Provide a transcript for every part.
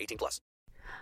18 plus.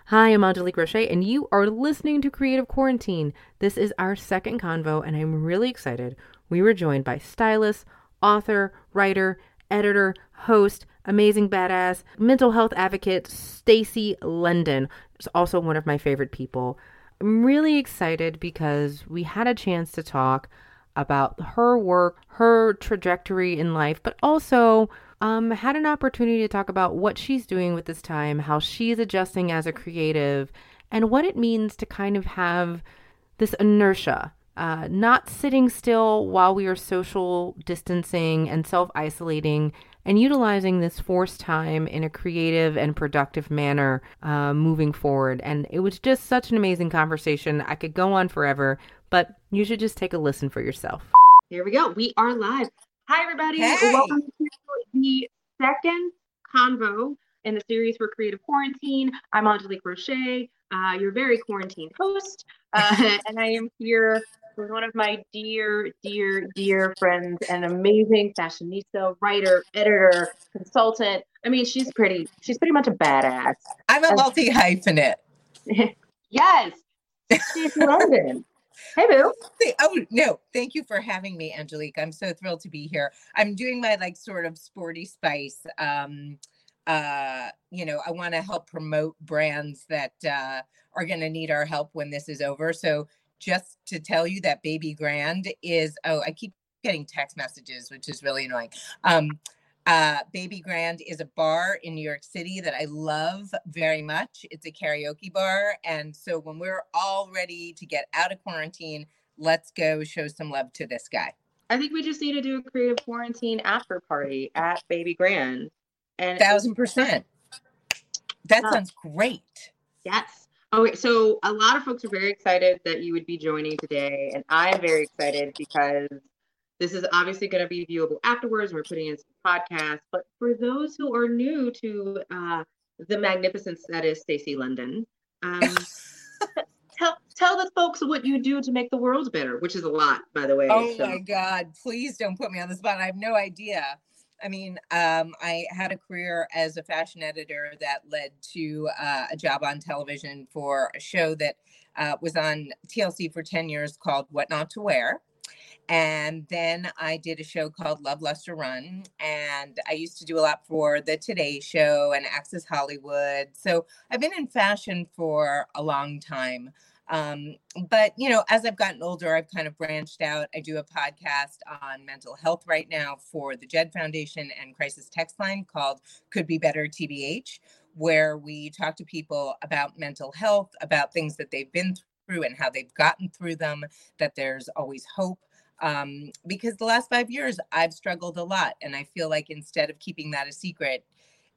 Hi, I'm Angelique Roche, and you are listening to Creative Quarantine. This is our second convo, and I'm really excited. We were joined by stylist, author, writer, editor, host, amazing badass, mental health advocate Stacy London. She's also one of my favorite people. I'm really excited because we had a chance to talk about her work, her trajectory in life, but also um, had an opportunity to talk about what she's doing with this time, how she's adjusting as a creative, and what it means to kind of have this inertia, uh, not sitting still while we are social distancing and self isolating, and utilizing this forced time in a creative and productive manner uh, moving forward. And it was just such an amazing conversation. I could go on forever, but you should just take a listen for yourself. Here we go. We are live. Hi, everybody. Hey. Welcome to the second convo in the series for Creative Quarantine. I'm Angelique Roche, uh, your very quarantined host, uh, and I am here with one of my dear, dear, dear friends, an amazing fashionista, writer, editor, consultant. I mean, she's pretty. She's pretty much a badass. I'm a multi hyphenate. yes, she's London. Hey, boo. Oh no, thank you for having me, Angelique. I'm so thrilled to be here. I'm doing my like sort of sporty spice. Um, uh, you know, I want to help promote brands that uh, are going to need our help when this is over. So just to tell you that Baby Grand is. Oh, I keep getting text messages, which is really annoying. Um, uh, Baby Grand is a bar in New York City that I love very much. It's a karaoke bar. And so when we're all ready to get out of quarantine, let's go show some love to this guy. I think we just need to do a creative quarantine after party at Baby Grand. And Thousand percent. That sounds great. Yes. Okay, so a lot of folks are very excited that you would be joining today, and I'm very excited because this is obviously going to be viewable afterwards. We're putting in some podcasts, but for those who are new to uh, the magnificence that is Stacy London, um, tell tell the folks what you do to make the world better, which is a lot, by the way. Oh so- my God. Please don't put me on the spot. I have no idea. I mean, um, I had a career as a fashion editor that led to uh, a job on television for a show that uh, was on TLC for 10 years called What Not to Wear. And then I did a show called Love Lust or Run. And I used to do a lot for the Today Show and Access Hollywood. So I've been in fashion for a long time. Um, but you know, as I've gotten older, I've kind of branched out. I do a podcast on mental health right now for the Jed Foundation and Crisis Text Line called Could Be Better TBH, where we talk to people about mental health, about things that they've been through and how they've gotten through them, that there's always hope. Um, because the last five years I've struggled a lot. And I feel like instead of keeping that a secret,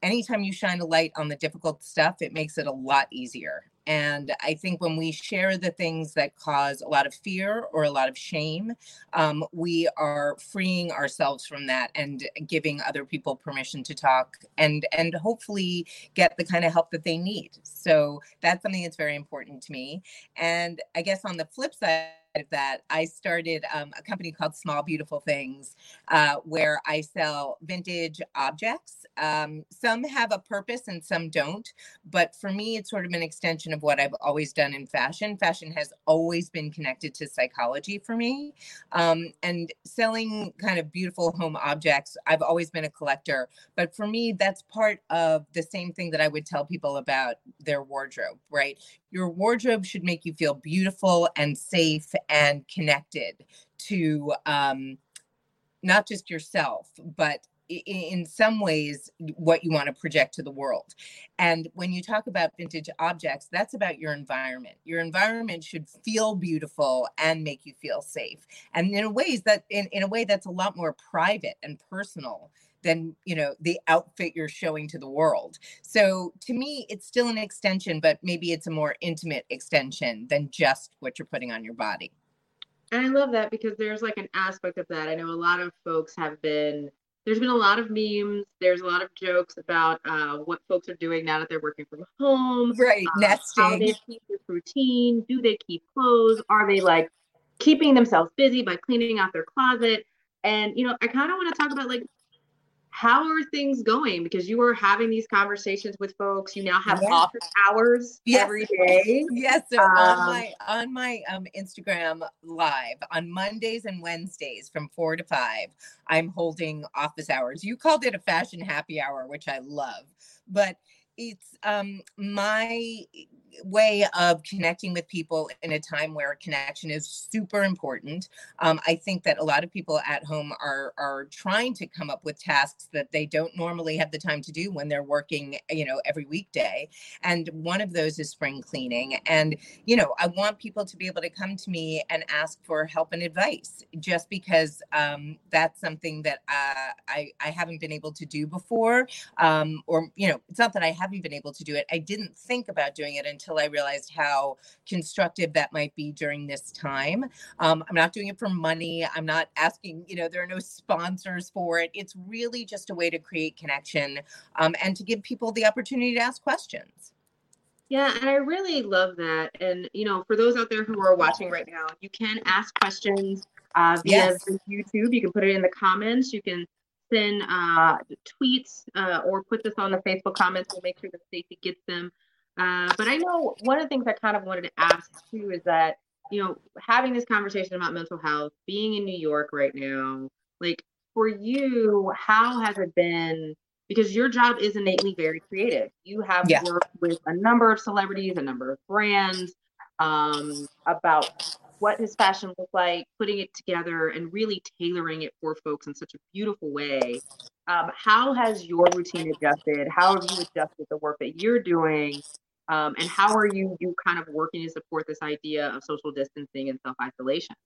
anytime you shine a light on the difficult stuff, it makes it a lot easier. And I think when we share the things that cause a lot of fear or a lot of shame, um, we are freeing ourselves from that and giving other people permission to talk and and hopefully get the kind of help that they need. So that's something that's very important to me. And I guess on the flip side that, I started um, a company called Small Beautiful Things, uh, where I sell vintage objects. Um, some have a purpose and some don't. But for me, it's sort of an extension of what I've always done in fashion. Fashion has always been connected to psychology for me. Um, and selling kind of beautiful home objects, I've always been a collector. But for me, that's part of the same thing that I would tell people about their wardrobe, right? Your wardrobe should make you feel beautiful and safe and connected to um, not just yourself, but in some ways what you want to project to the world. And when you talk about vintage objects, that's about your environment. Your environment should feel beautiful and make you feel safe. And in a ways that in, in a way that's a lot more private and personal than you know the outfit you're showing to the world so to me it's still an extension but maybe it's a more intimate extension than just what you're putting on your body and I love that because there's like an aspect of that. I know a lot of folks have been there's been a lot of memes. There's a lot of jokes about uh, what folks are doing now that they're working from home. Right, uh, nesting. How they keep this routine? Do they keep clothes? Are they like keeping themselves busy by cleaning out their closet? And you know, I kind of want to talk about like how are things going? Because you are having these conversations with folks. You now have yes. office hours yes. every day. Yes. So um, on my on my um, Instagram live on Mondays and Wednesdays from four to five, I'm holding office hours. You called it a fashion happy hour, which I love, but it's um my way of connecting with people in a time where connection is super important. Um, I think that a lot of people at home are are trying to come up with tasks that they don't normally have the time to do when they're working, you know, every weekday. And one of those is spring cleaning. And you know, I want people to be able to come to me and ask for help and advice, just because um, that's something that uh, I I haven't been able to do before, um, or you know, it's not that I haven't been able to do it. I didn't think about doing it until until I realized how constructive that might be during this time. Um, I'm not doing it for money. I'm not asking, you know, there are no sponsors for it. It's really just a way to create connection um, and to give people the opportunity to ask questions. Yeah, and I really love that. And, you know, for those out there who are watching right now, you can ask questions uh, via yes. YouTube. You can put it in the comments. You can send uh, tweets uh, or put this on the Facebook comments. We'll make sure that Stacy gets them. Uh, but I know one of the things I kind of wanted to ask too is that, you know, having this conversation about mental health, being in New York right now, like for you, how has it been? Because your job is innately very creative. You have yeah. worked with a number of celebrities, a number of brands um, about what his fashion look like, putting it together and really tailoring it for folks in such a beautiful way. Um, how has your routine adjusted? How have you adjusted the work that you're doing um, and how are you you kind of working to support this idea of social distancing and self isolation?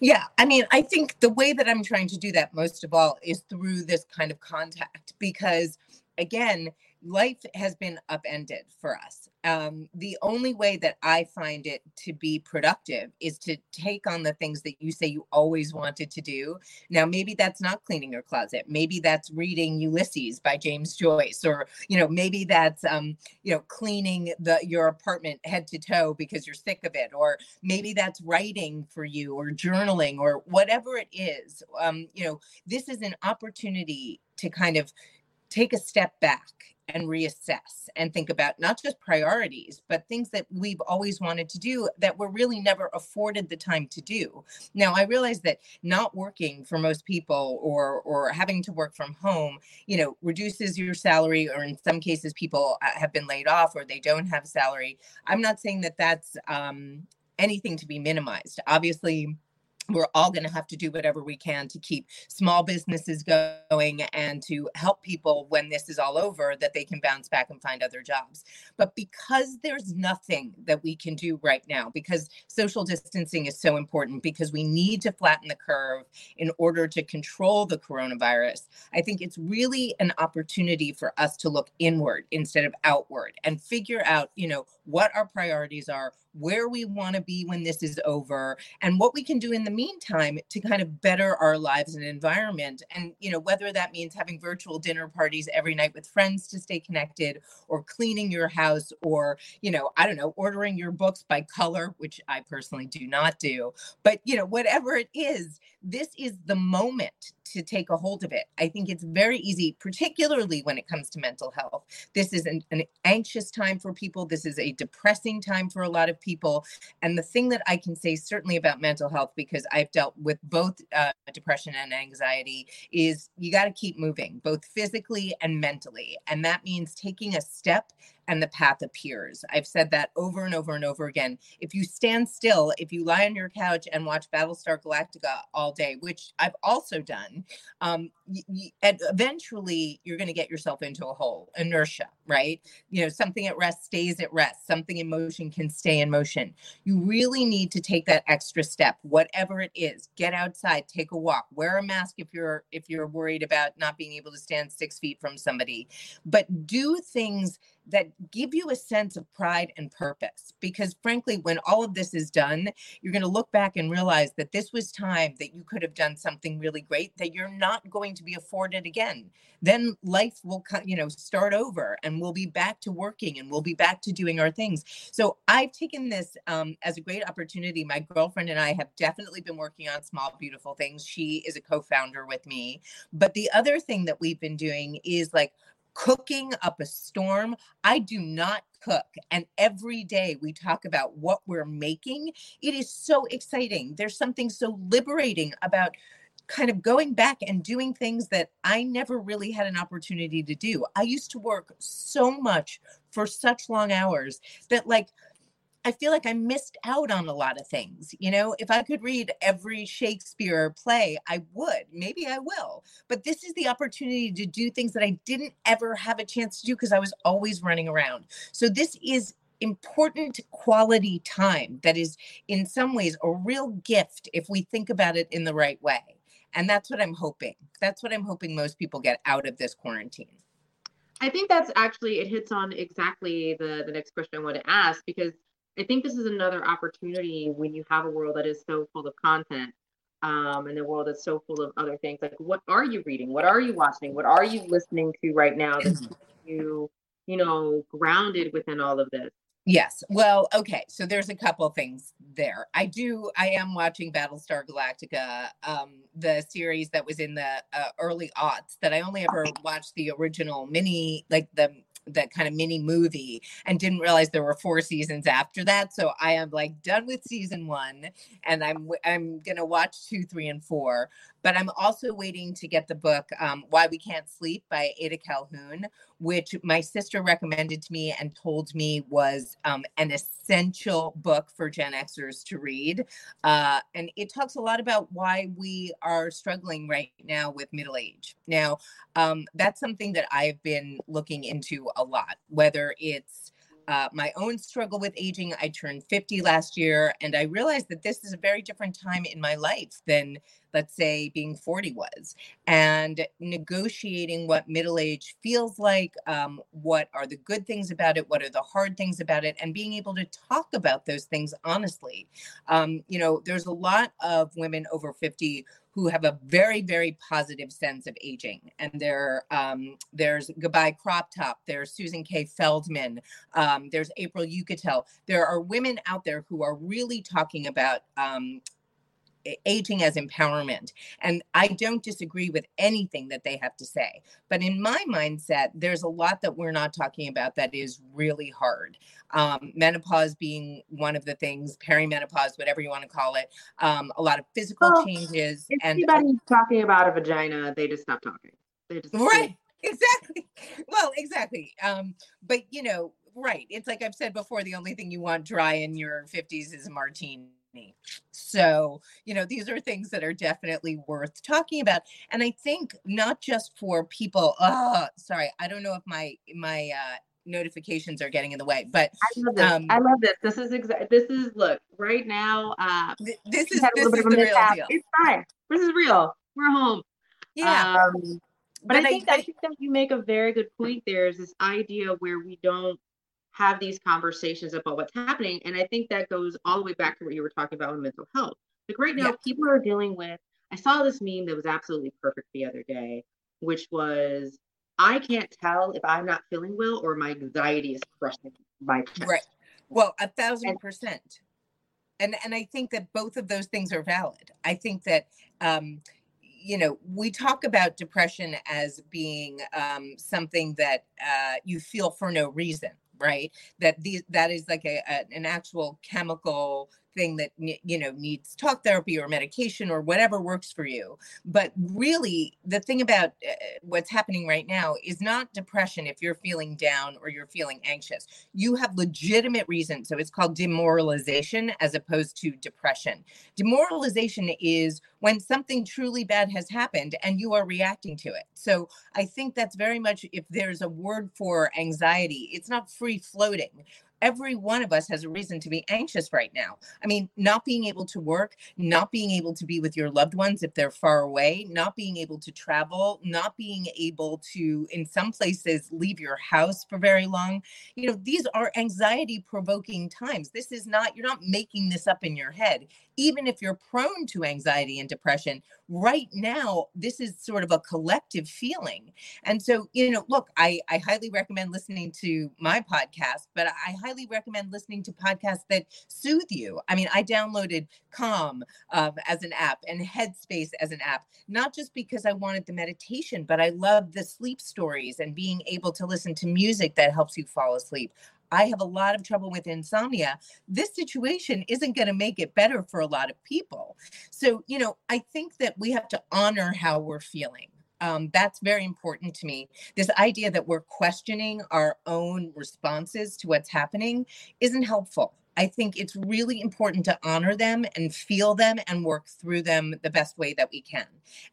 Yeah, I mean, I think the way that I'm trying to do that most of all is through this kind of contact because, again, life has been upended for us. Um, the only way that I find it to be productive is to take on the things that you say you always wanted to do. Now, maybe that's not cleaning your closet. Maybe that's reading Ulysses by James Joyce, or you know, maybe that's um, you know, cleaning the your apartment head to toe because you're sick of it, or maybe that's writing for you, or journaling, or whatever it is. Um, you know, this is an opportunity to kind of take a step back and reassess and think about not just priorities, but things that we've always wanted to do that we're really never afforded the time to do. Now, I realize that not working for most people or or having to work from home, you know, reduces your salary, or in some cases, people uh, have been laid off or they don't have salary. I'm not saying that that's um, anything to be minimized. Obviously we're all going to have to do whatever we can to keep small businesses going and to help people when this is all over that they can bounce back and find other jobs. But because there's nothing that we can do right now, because social distancing is so important, because we need to flatten the curve in order to control the coronavirus, I think it's really an opportunity for us to look inward instead of outward and figure out, you know, what our priorities are, where we want to be when this is over, and what we can do in the meantime to kind of better our lives and environment. And, you know, whether that means having virtual dinner parties every night with friends to stay connected, or cleaning your house, or, you know, I don't know, ordering your books by color, which I personally do not do. But, you know, whatever it is, this is the moment to take a hold of it. I think it's very easy, particularly when it comes to mental health. This is an, an, anxious time for people. This is a depressing time for a lot of people. And the thing that I can say, certainly about mental health, because I've dealt with both uh, depression and anxiety, is you got to keep moving, both physically and mentally. And that means taking a step and the path appears. I've said that over and over and over again. If you stand still, if you lie on your couch and watch Battlestar Galactica all day, which I've also done, um, y- y- eventually you're going to get yourself into a hole, inertia, right? You know, something at rest stays at rest, something in motion can stay in motion. You really need to take that extra step, whatever it is. Get outside, take a walk, wear a mask if you're if you're worried about not being able to stand six feet from somebody, but do things that give you a sense of pride and purpose. Because frankly, when all of this is done, you're going to look back and realize that this was time that you could have done something really great that you're not going to be afforded again. Then life will, you know, start over and we'll be back to working and we'll be back to doing our things. So I've taken this um, as a great opportunity. My girlfriend and I have definitely been working on small, beautiful things. She is a co founder with me. But the other thing that we've been doing is like, cooking up a storm. I do not cook. And every day we talk about what we're making. It is so exciting. There's something so liberating about kind of going back and doing things that I never really had an opportunity to do. I used to work so much for such long hours that, like, I feel like I missed out on a lot of things. You know, if I could read every Shakespeare play, I would. Maybe I will. But this is the opportunity to do things that I didn't ever have a chance to do because I was always running around. So this is important quality time that is in some ways a real gift if we think about it in the right way. And that's what I'm hoping. That's what I'm hoping most people get out of this quarantine. I think that's actually it hits on exactly the the next question I want to ask because I think this is another opportunity when you have a world that is so full of content um, and the world is so full of other things. Like, what are you reading? What are you watching? What are you listening to right now that's you, you know, grounded within all of this? Yes. Well, okay. So there's a couple things there. I do. I am watching Battlestar Galactica, um, the series that was in the uh, early aughts. That I only ever watched the original mini, like the that kind of mini movie and didn't realize there were four seasons after that. So I am like done with season one and I'm I'm gonna watch two, three, and four. But I'm also waiting to get the book um, Why We Can't Sleep by Ada Calhoun, which my sister recommended to me and told me was um, an essential book for Gen Xers to read. Uh, and it talks a lot about why we are struggling right now with middle age. Now, um, that's something that I've been looking into a lot, whether it's uh, my own struggle with aging. I turned 50 last year, and I realized that this is a very different time in my life than, let's say, being 40 was. And negotiating what middle age feels like, um, what are the good things about it, what are the hard things about it, and being able to talk about those things honestly. Um, you know, there's a lot of women over 50 who have a very very positive sense of aging. And there um, there's goodbye crop top there's susan k. Feldman um, there's april uchitel there are women out there who are really talking about um, aging as empowerment. And I don't disagree with anything that they have to say. But in my mindset, there's a lot that we're not talking about that is really hard. Um, menopause being one of the things, perimenopause, whatever you want to call it, um, a lot of physical well, changes. If and anybody talking about a vagina, they just stop talking. They just right. Exactly. Well, exactly. Um, but you know, right. It's like I've said before, the only thing you want dry in your 50s is a martini so, you know, these are things that are definitely worth talking about. And I think not just for people, uh, sorry, I don't know if my my uh notifications are getting in the way, but I love this. Um, I love this. This is exactly this is look, right now, uh th- this is this is the real deal. It's fine. This is real. We're home. Yeah. Um, but, but I think I, I think that you make a very good point there is this idea where we don't have these conversations about what's happening. And I think that goes all the way back to what you were talking about with mental health. Like right now, people are dealing with. I saw this meme that was absolutely perfect the other day, which was I can't tell if I'm not feeling well or my anxiety is crushing my chest. Right. Well, a thousand percent. And and I think that both of those things are valid. I think that um, you know, we talk about depression as being um, something that uh, you feel for no reason, right? That these that is like a, a an actual chemical thing that you know needs talk therapy or medication or whatever works for you. But really the thing about uh, what's happening right now is not depression if you're feeling down or you're feeling anxious. You have legitimate reasons. So it's called demoralization as opposed to depression. Demoralization is when something truly bad has happened and you are reacting to it. So i think that's very much if there's a word for anxiety it's not free floating every one of us has a reason to be anxious right now. I mean, not being able to work, not being able to be with your loved ones if they're far away, not being able to travel, not being able to, in some places, leave your house for very long. You know, these are anxiety provoking times. This is not, you're not making this up in your head. Even if you're prone to anxiety and depression, right now, this is sort of a collective feeling. And so, you know, look, I, I highly recommend listening to my podcast, but I highly recommend listening to podcasts that soothe you. I mean, I downloaded Calm um, as an app and Headspace as an app, not just because I wanted the meditation, but I love the sleep stories and being able to listen to music that helps you fall asleep. I have a lot of trouble with insomnia. This situation isn't going to make it better for a lot of people. So, you know, I think that we have to honor how we're feeling um, that's very important to me. This idea that we're questioning our own responses to what's happening isn't helpful. I think it's really important to honor them and feel them and work through them the best way that we can.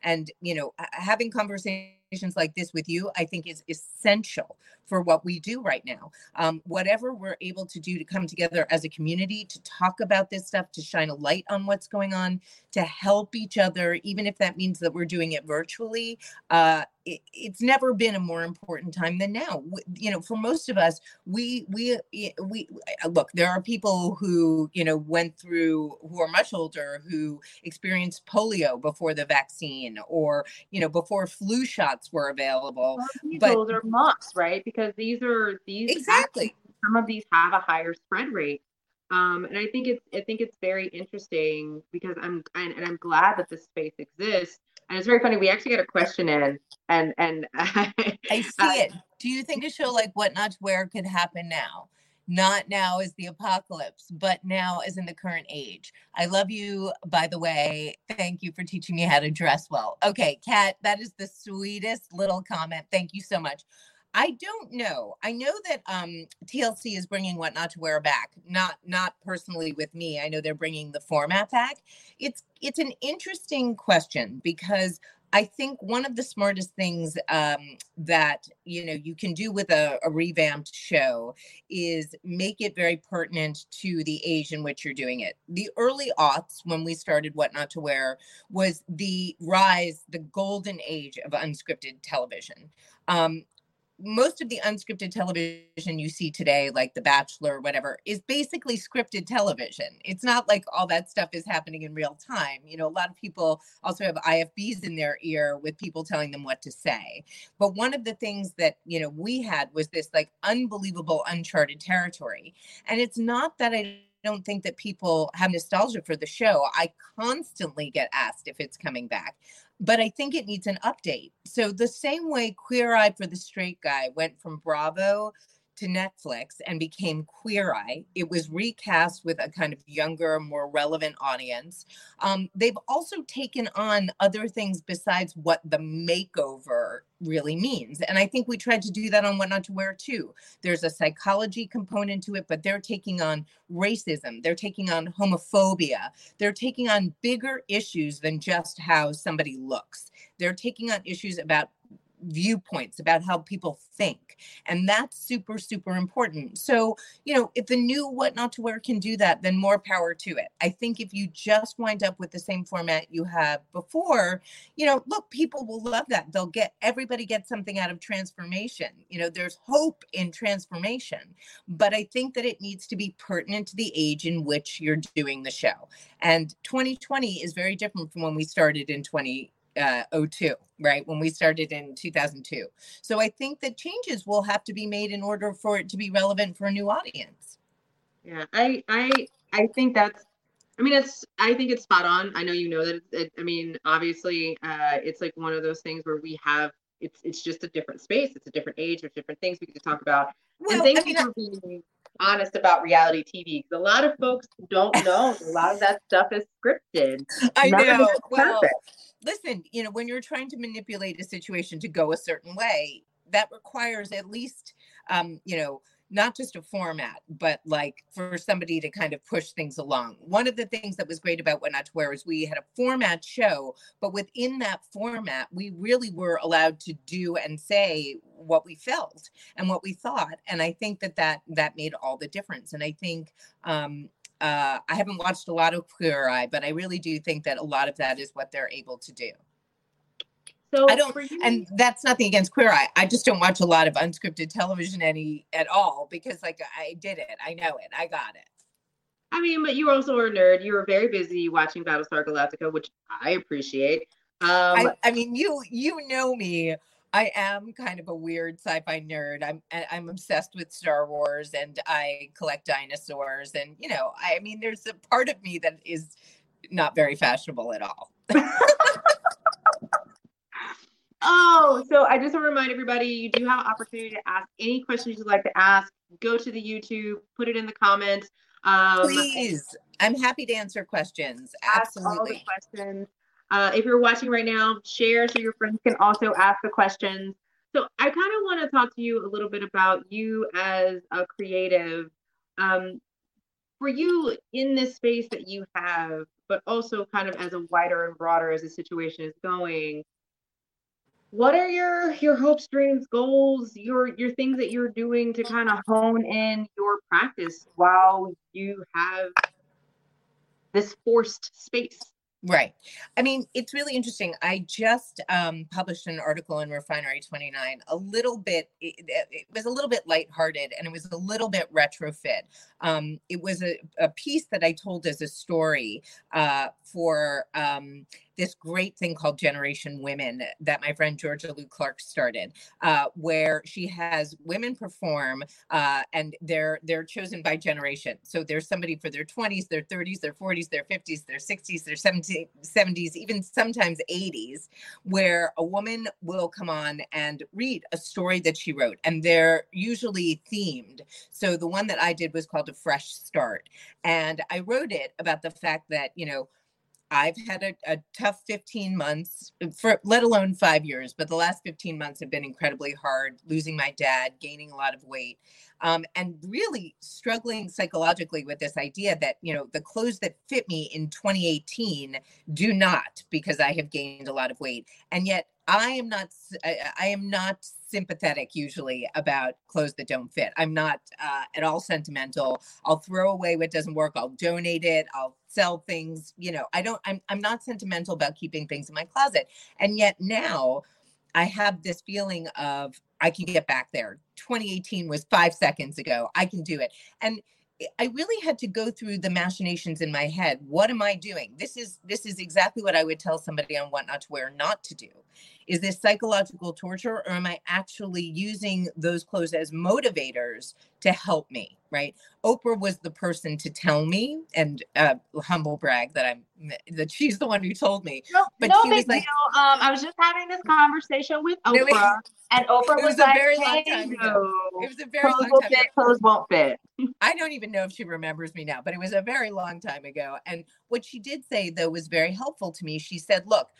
And, you know, having conversations like this with you, I think is essential for what we do right now. Um, whatever we're able to do to come together as a community to talk about this stuff, to shine a light on what's going on, to help each other, even if that means that we're doing it virtually, uh, it, it's never been a more important time than now. You know, for most of us, we we we uh, look. There are people who you know went through who are much older who experienced polio before the vaccine, or you know before flu shots were available. Well, but older right because these are these exactly some of these have a higher spread rate. Um, and I think it's I think it's very interesting because I'm and, and I'm glad that this space exists. And it's very funny. We actually got a question in, and and I see uh, it. Do you think a show like What Not to Wear could happen now? Not now as the apocalypse, but now as in the current age. I love you, by the way. Thank you for teaching me how to dress well. Okay, Kat, that is the sweetest little comment. Thank you so much. I don't know. I know that um, TLC is bringing what not to wear back. Not not personally with me. I know they're bringing the format back. It's it's an interesting question because I think one of the smartest things um, that you know you can do with a, a, revamped show is make it very pertinent to the age in which you're doing it. The early aughts, when we started What Not to Wear, was the rise, the golden age of unscripted television. Um, most of the unscripted television you see today, like The Bachelor, whatever, is basically scripted television. It's not like all that stuff is happening in real time. You know, a lot of people also have IFBs in their ear with people telling them what to say. But one of the things that, you know, we had was this like unbelievable uncharted territory. And it's not that I don't think that people have nostalgia for the show. I constantly get asked if it's coming back but I think it needs an update. So the same way Queer Eye for the Straight Guy went from Bravo to Netflix and became Queer Eye. It was recast with a kind of younger, more relevant audience. Um, they've also taken on other things besides what the makeover really means. And I think we tried to do that on What Not to Wear too. There's a psychology component to it, but they're taking on racism, they're taking on homophobia, they're taking on bigger issues than just how somebody looks. They're taking on issues about viewpoints about how people think and that's super super important. So you know if the new what not to wear can do that then more power to it. I think if you just wind up with the same format you have before you know look people will love that. They'll get everybody gets something out of transformation. You know there's hope in transformation but i think that it needs to be pertinent to the age in which you're doing the show. And 2020 is very different from when we started in 20 uh, 02, right? When we started in 2002. So I think that changes will have to be made in order for it to be relevant for a new audience. Yeah, I I I think that's I mean it's I think it's spot on. I know you know that it, I mean obviously uh it's like one of those things where we have it's it's just a different space, it's a different age, there's different things we could talk about. Well, and thank I mean, you for being honest about reality TV because a lot of folks don't know a lot of that stuff is scripted. I None know. Well, listen, you know, when you're trying to manipulate a situation to go a certain way, that requires at least, um, you know, not just a format, but like for somebody to kind of push things along. One of the things that was great about What Not to Wear is we had a format show, but within that format, we really were allowed to do and say what we felt and what we thought. And I think that that that made all the difference. And I think um, uh, I haven't watched a lot of Queer Eye, but I really do think that a lot of that is what they're able to do. So I don't, and that's nothing against Queer Eye. I just don't watch a lot of unscripted television any at all because, like, I did it, I know it, I got it. I mean, but you also are a nerd. You were very busy watching Battlestar Galactica, which I appreciate. Um, I, I mean, you you know me. I am kind of a weird sci-fi nerd. I'm I'm obsessed with Star Wars and I collect dinosaurs and you know, I mean there's a part of me that is not very fashionable at all. oh, so I just want to remind everybody you do have an opportunity to ask any questions you'd like to ask. Go to the YouTube, put it in the comments. Um, Please, I'm happy to answer questions. Absolutely. all the questions. Uh, if you're watching right now, share so your friends can also ask the questions. So I kind of want to talk to you a little bit about you as a creative. Um, for you in this space that you have, but also kind of as a wider and broader as the situation is going, what are your your hopes, dreams, goals, your your things that you're doing to kind of hone in your practice while you have this forced space? Right. I mean, it's really interesting. I just um, published an article in Refinery 29, a little bit, it, it, was a little bit lighthearted and it was a little bit retrofit. Um, it was a, a, piece that I told as a story uh, for um, this great thing called Generation Women that my friend Georgia Lou Clark started, uh, where she has women perform uh, and they're they're chosen by generation. So there's somebody for their 20s, their 30s, their 40s, their 50s, their 60s, their 70s, 70s, even sometimes 80s, where a woman will come on and read a story that she wrote, and they're usually themed. So the one that I did was called A Fresh Start, and I wrote it about the fact that you know I've had a, a, tough 15 months, for let alone five years, but the last 15 months have been incredibly hard. Losing my dad, gaining a lot of weight, um, and really struggling psychologically with this idea that you know the clothes that fit me in 2018 do not because I have gained a lot of weight, and yet I am not. I, I am not sympathetic usually about clothes that don't fit. I'm not uh, at all sentimental. I'll throw away what doesn't work. I'll donate it. I'll sell things. You know, I don't. I'm I'm not sentimental about keeping things in my closet. And yet now, I have this feeling of I can get back there. 2018 was five seconds ago. I can do it. And I really had to go through the machinations in my head. What am I doing? This is this is exactly what I would tell somebody on what not to wear not to do. Is this psychological torture or am I actually using those clothes as motivators to help me? Right. Oprah was the person to tell me and uh, humble brag that I'm that she's the one who told me. No, but no she was like, deal. Um, I was just having this conversation with Oprah, no, and Oprah was, was, like, a very long time ago. It was a very clothes long time fit, ago. Clothes won't fit. I don't even know if she remembers me now, but it was a very long time ago. And what she did say though was very helpful to me. She said, "Look,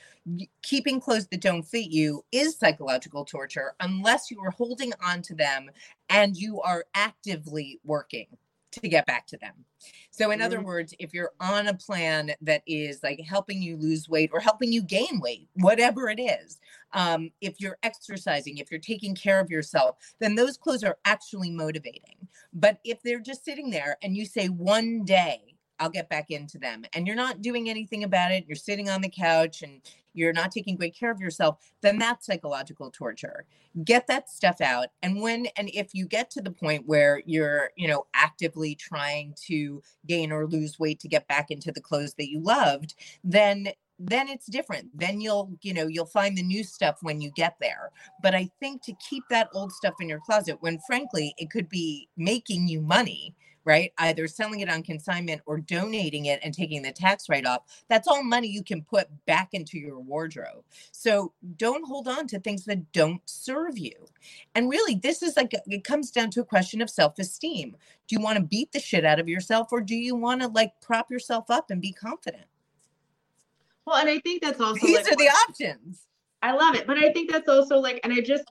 keeping clothes that don't fit you is psychological torture unless you are holding on to them and you are actively working to get back to them. So, in other Mhm. words, if you're on a plan that is like helping you lose weight or helping you gain weight, whatever it is, um, if you're exercising, if you're taking care of yourself, then those clothes are actually motivating. But if they're just sitting there and you say one day, I'll get back into them, and you're not doing anything about it, you're sitting on the couch and you're not taking great care of yourself, then that's psychological torture. Get that stuff out. And when and if you get to the point where you're, you know, actively trying to gain or lose weight to get back into the clothes that you loved, then then it's different. Then you'll, you know, you'll find the new stuff when you get there. But I think to keep that old stuff in your closet when frankly it could be making you money, right? Either selling it on consignment or donating it and taking the tax write off. That's all money you can put back into your wardrobe. So don't hold on to things that don't serve you. And really, this is like, it comes down to a question of self esteem. Do you want to beat the shit out of yourself or do you want to like prop yourself up and be confident? Well, and I think that's also These like are the options. I love it, but I think that's also like, and I just,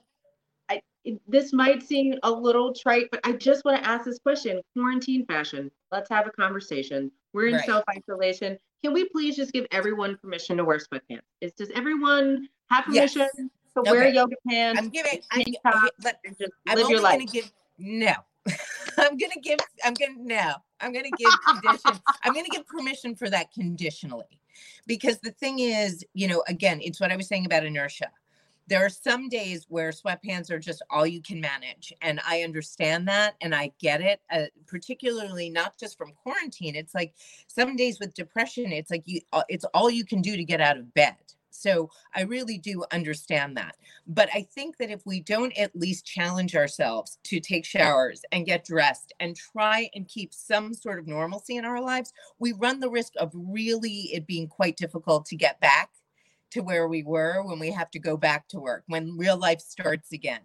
I this might seem a little trite, but I just want to ask this question: quarantine fashion. Let's have a conversation. We're in Right. self isolation. Can we please just give everyone permission to wear sweatpants? Is does everyone have Yes. permission to wear yoga pants? I'm giving, I'm, I'm, let, just I'm live only your life? gonna give no. I'm gonna give I'm gonna no. I'm gonna give condition. I'm gonna give permission for that conditionally. Because the thing is, you know, again, it's what I was saying about inertia. There are some days where sweatpants are just all you can manage. And I understand that and I get it, uh, particularly not just from quarantine. It's like some days with depression, it's like you, uh, it's all you can do to get out of bed. So I really do understand that. But I think that if we don't at least challenge ourselves to take showers and get dressed and try and keep some sort of normalcy in our lives, we run the risk of really it being quite difficult to get back to where we were when we have to go back to work, when real life starts again.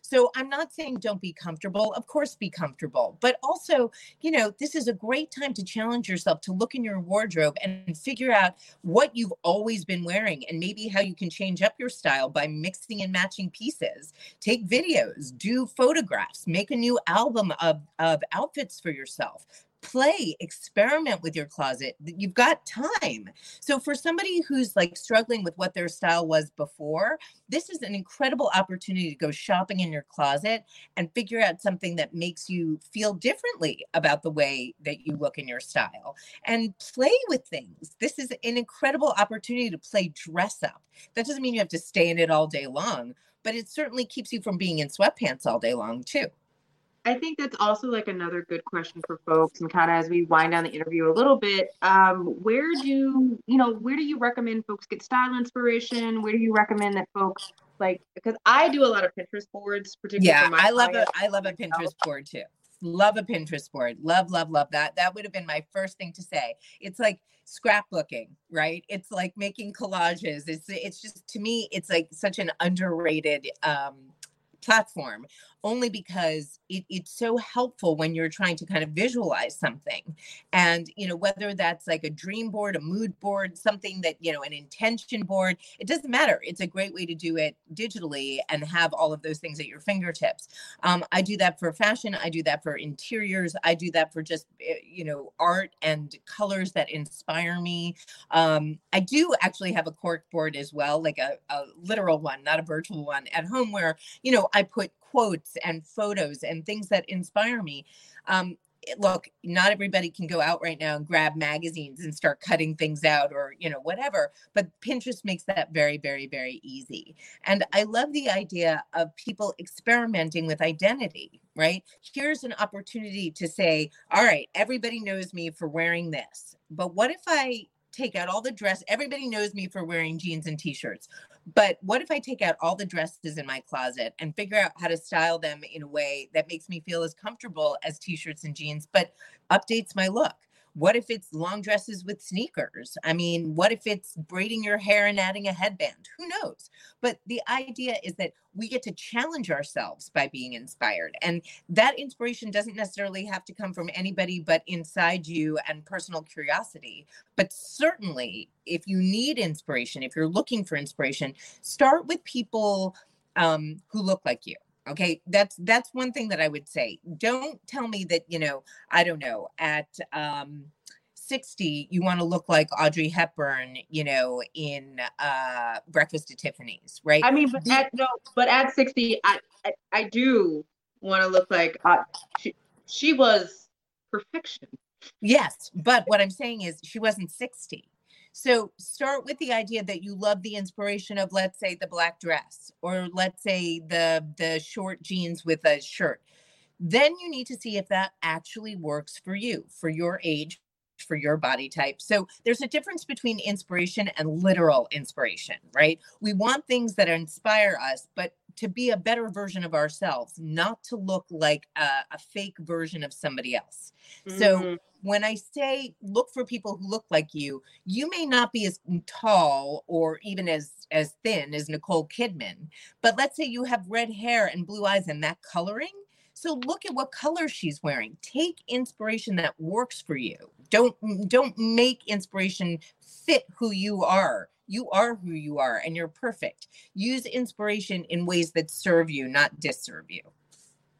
So I'm not saying don't be comfortable. Of course, be comfortable. But also, you know, this is a great time to challenge yourself to look in your wardrobe and figure out what you've always been wearing and maybe how you can change up your style by mixing and matching pieces. Take videos, do photographs, make a new album of, of outfits for yourself play experiment with your closet you've got time. So for somebody who's like struggling with what their style was before this is an incredible opportunity to go shopping in your closet and figure out something that makes you feel differently about the way that you look in your style. And play with things. This is an incredible opportunity to play dress up. That doesn't mean you have to stay in it all day long but it certainly keeps you from being in sweatpants all day long too I think that's also like another good question for folks, and kind of as we wind down the interview a little bit, um, where do you you know where do you recommend folks get style inspiration? Where do you recommend that folks like? Because I do a lot of Pinterest boards, particularly yeah i love a i love a pinterest board too. Love a pinterest board. Love love love that. That would have been my first thing to say. It's like scrapbooking right? It's like making collages. It's it's just to me it's like such an underrated um platform only because it, it's so helpful when you're trying to kind of visualize something. And you know whether that's like a dream board a mood board something that you know an intention board it doesn't matter. It's a great way to do it digitally and have all of those things at your fingertips. Um, i do that for fashion. I do that for interiors. I do that for just eh, you know art and colors that inspire me. Um, i do actually have a cork board as well like a, a literal one not a virtual one at home where you know i put quotes and photos and things that inspire me. Um, look not everybody can go out right now and grab magazines and start cutting things out or you know whatever but pinterest makes that very very very easy. And i love the idea of people experimenting with identity right? Here's an opportunity to say all right everybody knows me for wearing this but what if i take out all the dress? Everybody knows me for wearing jeans and t-shirts but what if I take out all the dresses in my closet and figure out how to style them in a way that makes me feel as comfortable as t shirts and jeans, but updates my look? What if it's long dresses with sneakers? I mean, what if it's braiding your hair and adding a headband? Who knows? But the idea is that we get to challenge ourselves by being inspired. And that inspiration doesn't necessarily have to come from anybody but inside you and personal curiosity. But certainly, if you need inspiration, if you're looking for inspiration, start with people um, who look like you Okay, that's that's one thing that I would say. Don't tell me that, you know, I don't know, at um 60 you want to look like Audrey Hepburn, you know, in uh Breakfast at Tiffany's, right? I mean, but at no, but at 60 I I, I do want to look like uh, she she was perfection. Yes, but what I'm saying is she wasn't 60. So start with the idea that you love the inspiration of let's say the black dress or let's say the the short jeans with a shirt. Then you need to see if that actually works for you, for your age, for your body type. So there's a difference between inspiration and literal inspiration, right? We want things that inspire us, but to be a better version of ourselves, not to look like a, a fake version of somebody else. Mm-hmm. So when I say look for people who look like you, you may not be as tall or even as as thin as Nicole Kidman, but let's say you have red hair and blue eyes and that coloring. So look at what color she's wearing. Take inspiration that works for you. Don't don't make inspiration fit who you are. You are who you are and you're perfect. Use inspiration in ways that serve you, not disserve you.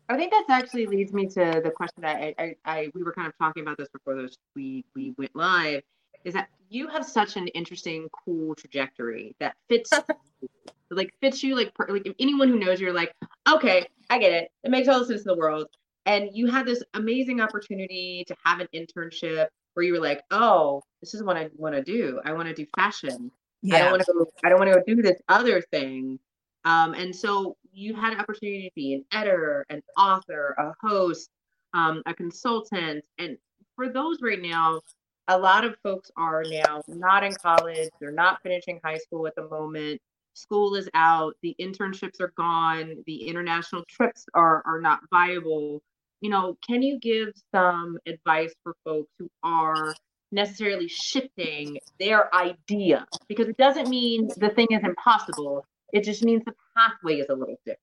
I think that actually leads me to the question that I, I, I we were kind of talking about this before those we we went live is that you have such an interesting cool trajectory that fits like fits you like like if anyone who knows you're like okay I get it. It makes all the sense in the world. And you had this amazing opportunity to have an internship where you were like oh this is what I want to do. I want to do fashion. Yeah. I don't want to go I don't want to do this other thing. Um, and so you had an opportunity to be an editor, an author, a host, um, a consultant. And for those right now, a lot of folks are now not in college, they're not finishing high school at the moment. School is out, the internships are gone, the international trips are, are not viable. You know, can you give some advice for folks who are necessarily shifting their idea? Because it doesn't mean the thing is impossible, it just means the pathway is a little different.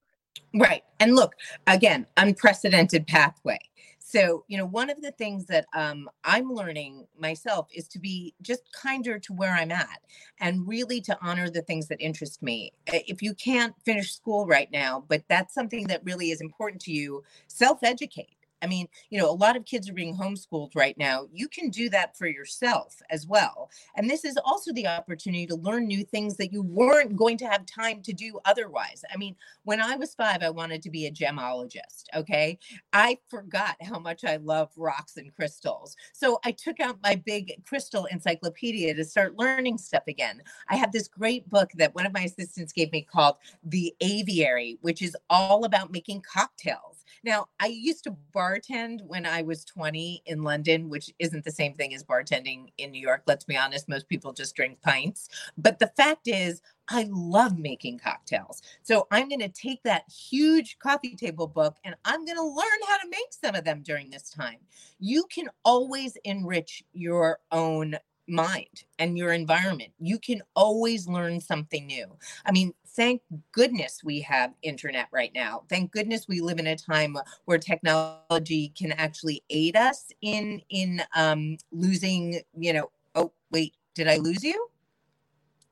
Right. And look, again, unprecedented pathway. So, you know, one of the things that um, I'm learning myself is to be just kinder to where I'm at and really to honor the things that interest me. If you can't finish school right now, but that's something that really is important to you, self educate I mean, you know, a lot of kids are being homeschooled right now. You can do that for yourself as well. And this is also the opportunity to learn new things that you weren't going to have time to do otherwise. I mean, when I was five, I wanted to be a gemologist. Okay. I forgot how much I love rocks and crystals. So I took out my big crystal encyclopedia to start learning stuff again. I have this great book that one of my assistants gave me called The Aviary, which is all about making cocktails. Now, I used to bartend when I was 20 in London, which isn't the same thing as bartending in New York. Let's be honest, most people just drink pints. But the fact is, I love making cocktails. So I'm going to take that huge coffee table book and I'm going to learn how to make some of them during this time. You can always enrich your own mind and your environment. You can always learn something new. I mean, thank goodness we have internet right now. Thank goodness we live in a time where technology can actually aid us in in um, losing. You know, oh wait, did I lose you?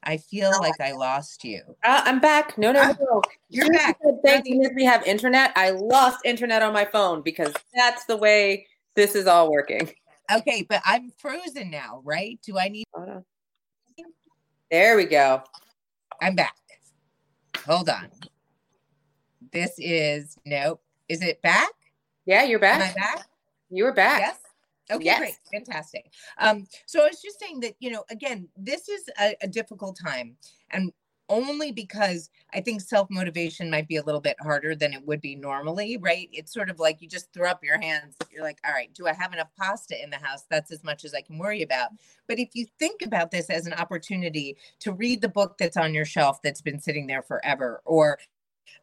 I feel like I lost you. Uh, I'm back. No, no, no. You're you back. Thank goodness we have internet. I lost internet on my phone because that's the way this is all working. Okay, but I'm frozen now, right? Do I need? There we go. I'm back. Hold on. This is nope. Is it back? Yeah, you're back. Am I back? You were back. Yes. Okay, yes. great, fantastic. Um, so I was just saying that you know, again, this is a, a difficult time, and only because I think self motivation might be a little bit harder than it would be normally, right? It's sort of like you just throw up your hands. You're like, all right, do I have enough pasta in the house? That's as much as I can worry about. But if you think about this as an opportunity to read the book that's on your shelf that's been sitting there forever, or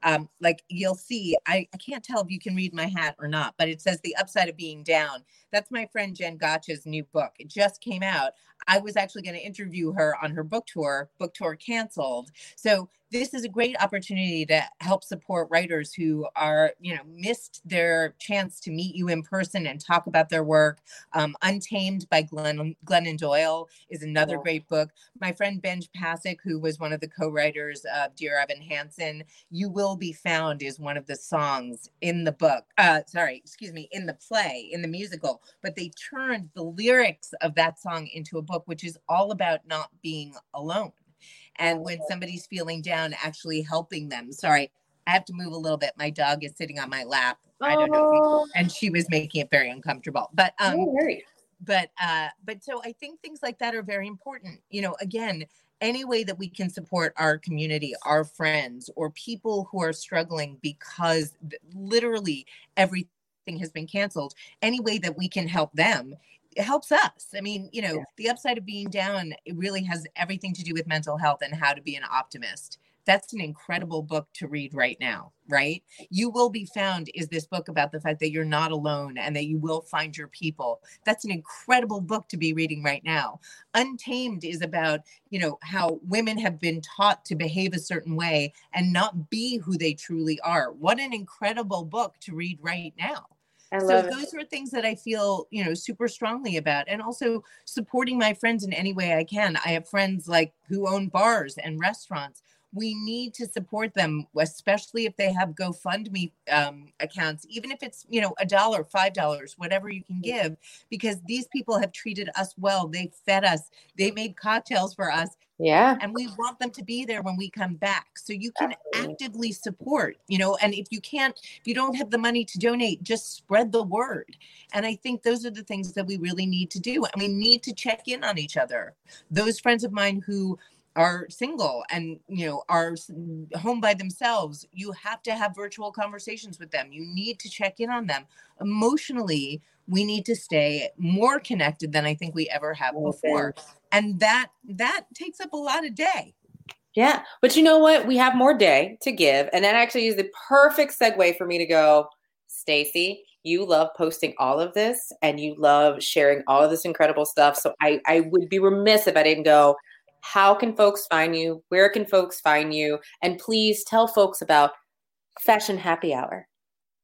um, like you'll see, I, I can't tell if you can read my hat or not, but it says The Upside of Being Down. That's my friend Jen Gotch's new book. It just came out. I was actually going to interview her on her book tour, book tour canceled. So this is a great opportunity to help support writers who are, you know, missed their chance to meet you in person and talk about their work. Um, Untamed by Glenn, Glennon Doyle is another yeah. great book. My friend Benj Pasek, who was one of the co-writers of Dear Evan Hansen, You Will Be Found is one of the songs in the book. Uh, sorry, excuse me, in the play, in the musical. But they turned the lyrics of that song into a book, which is all about not being alone and when somebody's feeling down actually helping them. Sorry i have to move a little bit. My dog is sitting on my lap. I don't know oh. and she was making it very uncomfortable. But um but uh but so i think things like that are very important. You know again any way that we can support our community, our friends, or people who are struggling because literally everything has been canceled, any way that we can help them it helps us. I mean, you know, yeah. the upside of being down, it really has everything to do with mental health and how to be an optimist. That's an incredible book to read right now, right? You Will Be Found is this book about the fact that you're not alone and that you will find your people. That's an incredible book to be reading right now. Untamed is about, you know, how women have been taught to behave a certain way and not be who they truly are. What an incredible book to read right now so those are things that I feel, you know, super strongly about and also supporting my friends in any way I can. I have friends like who own bars and restaurants. We need to support them, especially if they have GoFundMe um, accounts, even if it's, you know, a dollar, five dollars, whatever you can give, because these people have treated us well. They fed us, they made cocktails for us yeah. And we want them to be there when we come back. So you can Absolutely. actively support, you know, and if you can't, if you don't have the money to donate, just spread the word. And I think those are the things that we really need to do. And we need to check in on each other. Those friends of mine who are single and you know are home by themselves you have to have virtual conversations with them. You need to check in on them. Emotionally we need to stay more connected than i think we ever have before. And that that takes up a lot of day. Yeah. But you know what? We have more day to give. And that actually is the perfect segue for me to go stacy you love posting all of this and you love sharing all of this incredible stuff. So i i would be remiss if i didn't go how can folks find you where can folks find you and please tell folks about fashion happy hour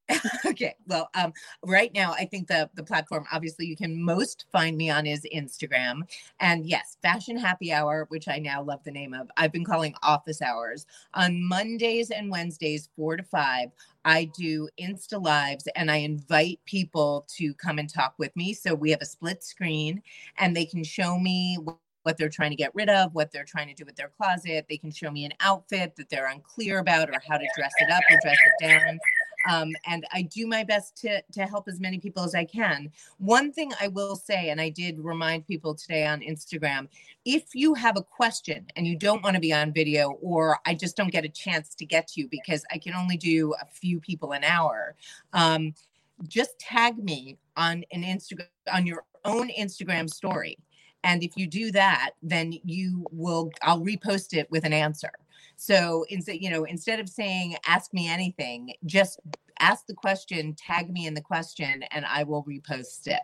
okay. Well, um, right now, I think the the platform obviously you can most find me on is Instagram, and yes, Fashion Happy Hour, which I now love the name of. I've been calling office hours on Mondays and Wednesdays, four to five. I do Insta lives and I invite people to come and talk with me. So we have a split screen, and they can show me what they're trying to get rid of, what they're trying to do with their closet. They can show me an outfit that they're unclear about or how to dress it up or dress it down. Um, and I do my best to, to help as many people as I can. One thing I will say, and I did remind people today on Instagram if you have a question and you don't want to be on video, or I just don't get a chance to get to you because I can only do a few people an hour, um, just tag me on an Instagram on your own Instagram story. And if you do that, then you will, I'll repost it with an answer. So instead, you know, instead of saying ask me anything, just ask the question, tag me in the question, and I will repost it.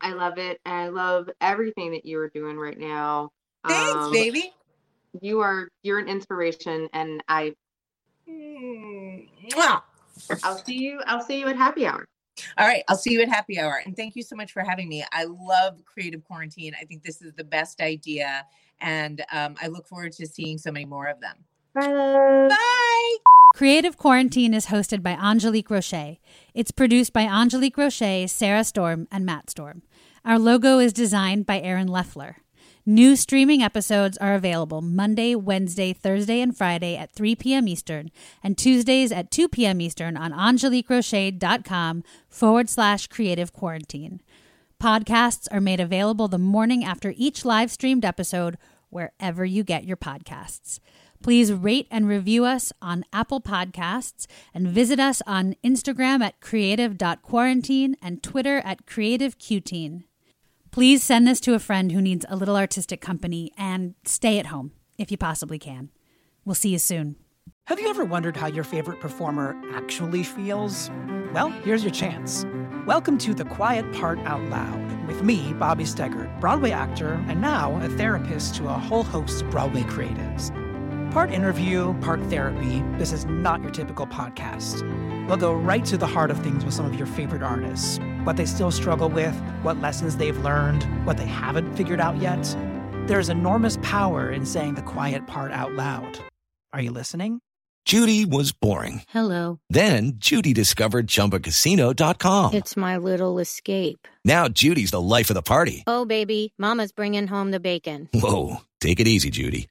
I love it. And I love everything that you are doing right now. Thanks, um, baby. You are you're an inspiration and I Mwah. I'll see you I'll see you at happy hour. All right, I'll see you at happy hour. And thank you so much for having me. I love creative quarantine. I think this is the best idea and um, I look forward to seeing so many more of them. Bye. Bye. Creative Quarantine is hosted by Angélique Roché. It's produced by Angélique Roché, Sarah Storm, and Matt Storm. Our logo is designed by Aaron Leffler. New streaming episodes are available Monday, Wednesday, Thursday, and Friday at 3 p.m. Eastern, and Tuesdays at 2 p.m. Eastern on angeliqueroche.com forward slash creative quarantine. Podcasts are made available the morning after each live streamed episode, wherever you get your podcasts. Please rate and review us on Apple Podcasts and visit us on Instagram at creative.quarantine and Twitter at creativeqteen. Please send this to a friend who needs a little artistic company and stay at home if you possibly can. We'll see you soon. Have you ever wondered how your favorite performer actually feels? Well, here's your chance. Welcome to The Quiet Part Out Loud with me, Bobby Steggert, Broadway actor and now a therapist to a whole host of Broadway creatives. Part interview, part therapy, this is not your typical podcast. We'll go right to the heart of things with some of your favorite artists what they still struggle with, what lessons they've learned, what they haven't figured out yet. There's enormous power in saying the quiet part out loud. Are you listening? Judy was boring. Hello. Then Judy discovered ChumbaCasino.com. It's my little escape. Now Judy's the life of the party. Oh, baby, Mama's bringing home the bacon. Whoa, take it easy, Judy.